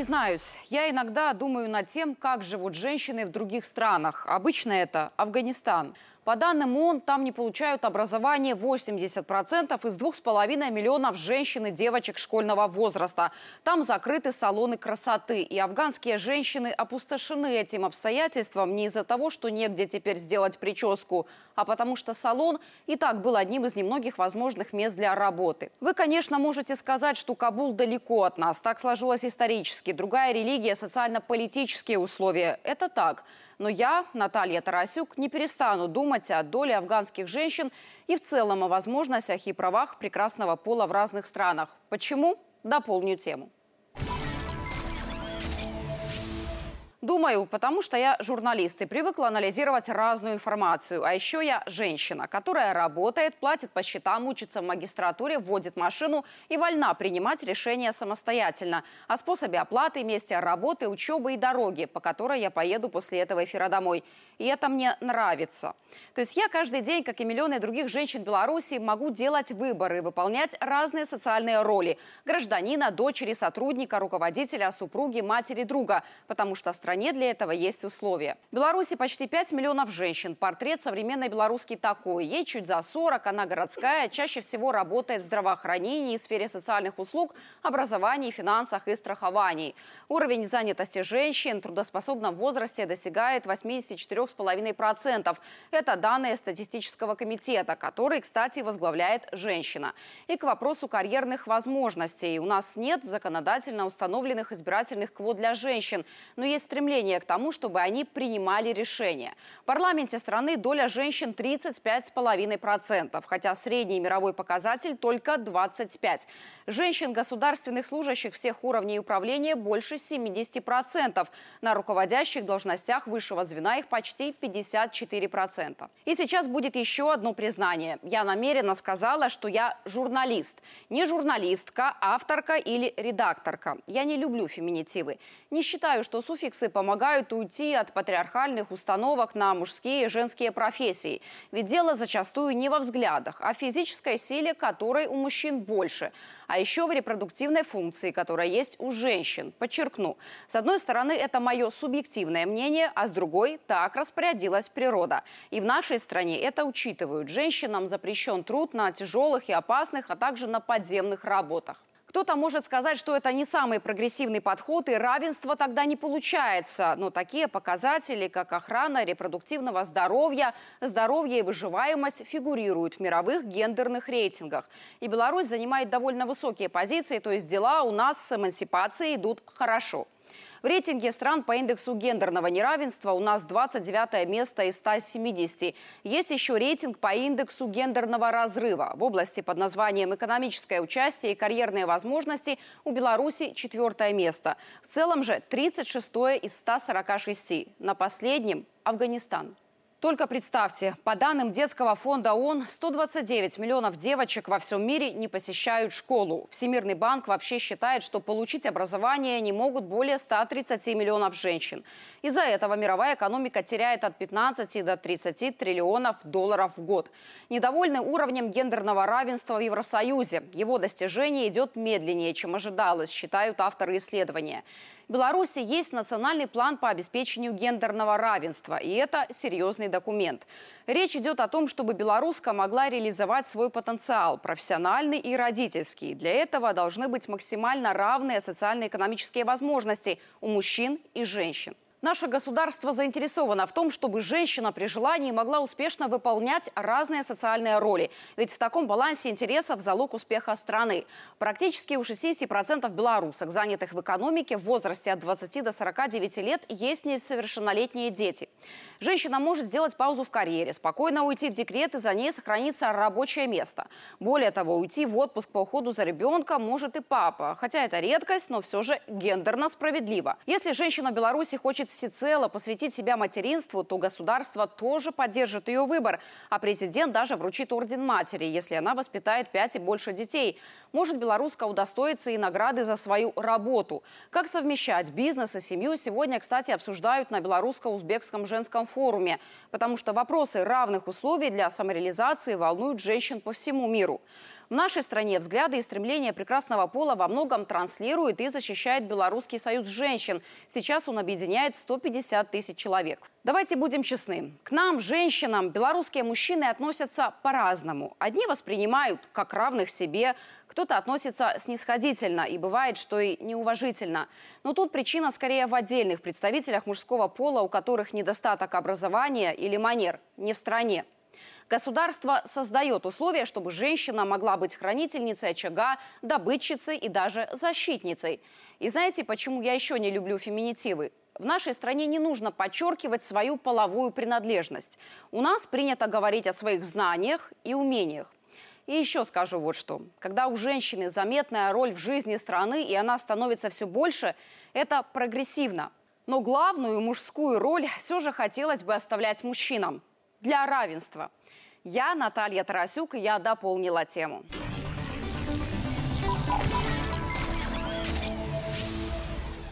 Признаюсь, я иногда думаю над тем, как живут женщины в других странах. Обычно это Афганистан. По данным ООН, там не получают образование 80% из 2,5 миллионов женщин и девочек школьного возраста. Там закрыты салоны красоты. И афганские женщины опустошены этим обстоятельством не из-за того, что негде теперь сделать прическу, а потому что салон и так был одним из немногих возможных мест для работы. Вы, конечно, можете сказать, что Кабул далеко от нас. Так сложилось исторически. Другая религия, социально-политические условия. Это так. Но я, Наталья Тарасюк, не перестану думать о доле афганских женщин и в целом о возможностях и правах прекрасного пола в разных странах. Почему? Дополню тему. Думаю, потому что я журналист и привыкла анализировать разную информацию. А еще я женщина, которая работает, платит по счетам, учится в магистратуре, вводит машину и вольна принимать решения самостоятельно о способе оплаты, месте работы, учебы и дороги, по которой я поеду после этого эфира домой. И это мне нравится. То есть я каждый день, как и миллионы других женщин Беларуси, могу делать выборы, выполнять разные социальные роли. Гражданина, дочери, сотрудника, руководителя, супруги, матери, друга. Потому что страна стране для этого есть условия. В Беларуси почти 5 миллионов женщин. Портрет современной белорусский такой. Ей чуть за 40, она городская, чаще всего работает в здравоохранении, сфере социальных услуг, образовании, финансах и страховании. Уровень занятости женщин в трудоспособном возрасте достигает 84,5%. Это данные статистического комитета, который, кстати, возглавляет женщина. И к вопросу карьерных возможностей. У нас нет законодательно установленных избирательных квот для женщин, но есть стремление к тому, чтобы они принимали решения. В парламенте страны доля женщин 35,5%, хотя средний мировой показатель только 25%. Женщин государственных служащих всех уровней управления больше 70%. На руководящих должностях высшего звена их почти 54%. И сейчас будет еще одно признание. Я намеренно сказала, что я журналист. Не журналистка, авторка или редакторка. Я не люблю феминитивы. Не считаю, что суффиксы помогают уйти от патриархальных установок на мужские и женские профессии. Ведь дело зачастую не во взглядах, а в физической силе, которой у мужчин больше. А еще в репродуктивной функции, которая есть у женщин. Подчеркну, с одной стороны, это мое субъективное мнение, а с другой, так распорядилась природа. И в нашей стране это учитывают. Женщинам запрещен труд на тяжелых и опасных, а также на подземных работах. Кто-то может сказать, что это не самый прогрессивный подход, и равенство тогда не получается. Но такие показатели, как охрана репродуктивного здоровья, здоровье и выживаемость, фигурируют в мировых гендерных рейтингах. И Беларусь занимает довольно высокие позиции, то есть дела у нас с эмансипацией идут хорошо. В рейтинге стран по индексу гендерного неравенства у нас 29 место из 170. Есть еще рейтинг по индексу гендерного разрыва. В области под названием «Экономическое участие и карьерные возможности» у Беларуси четвертое место. В целом же 36 из 146. На последнем – Афганистан. Только представьте, по данным детского фонда ООН, 129 миллионов девочек во всем мире не посещают школу. Всемирный банк вообще считает, что получить образование не могут более 130 миллионов женщин. Из-за этого мировая экономика теряет от 15 до 30 триллионов долларов в год. Недовольны уровнем гендерного равенства в Евросоюзе. Его достижение идет медленнее, чем ожидалось, считают авторы исследования. Беларуси есть национальный план по обеспечению гендерного равенства, и это серьезный документ. Речь идет о том, чтобы белоруска могла реализовать свой потенциал, профессиональный и родительский. Для этого должны быть максимально равные социально-экономические возможности у мужчин и женщин. Наше государство заинтересовано в том, чтобы женщина при желании могла успешно выполнять разные социальные роли. Ведь в таком балансе интересов залог успеха страны. Практически у 60% белорусок, занятых в экономике в возрасте от 20 до 49 лет, есть несовершеннолетние дети. Женщина может сделать паузу в карьере, спокойно уйти в декрет и за ней сохранится рабочее место. Более того, уйти в отпуск по уходу за ребенком может и папа. Хотя это редкость, но все же гендерно справедливо. Если женщина в Беларуси хочет всецело посвятить себя материнству, то государство тоже поддержит ее выбор, а президент даже вручит орден матери, если она воспитает пять и больше детей. Может белоруска удостоиться и награды за свою работу. Как совмещать бизнес и семью сегодня, кстати, обсуждают на белорусско-узбекском женском форуме, потому что вопросы равных условий для самореализации волнуют женщин по всему миру. В нашей стране взгляды и стремления прекрасного пола во многом транслирует и защищает Белорусский союз женщин. Сейчас он объединяет 150 тысяч человек. Давайте будем честны. К нам, женщинам, белорусские мужчины относятся по-разному. Одни воспринимают как равных себе, кто-то относится снисходительно и бывает, что и неуважительно. Но тут причина скорее в отдельных представителях мужского пола, у которых недостаток образования или манер, не в стране. Государство создает условия, чтобы женщина могла быть хранительницей очага, добытчицей и даже защитницей. И знаете, почему я еще не люблю феминитивы? В нашей стране не нужно подчеркивать свою половую принадлежность. У нас принято говорить о своих знаниях и умениях. И еще скажу вот что. Когда у женщины заметная роль в жизни страны, и она становится все больше, это прогрессивно. Но главную мужскую роль все же хотелось бы оставлять мужчинам. Для равенства – я Наталья Тарасюк, и я дополнила тему.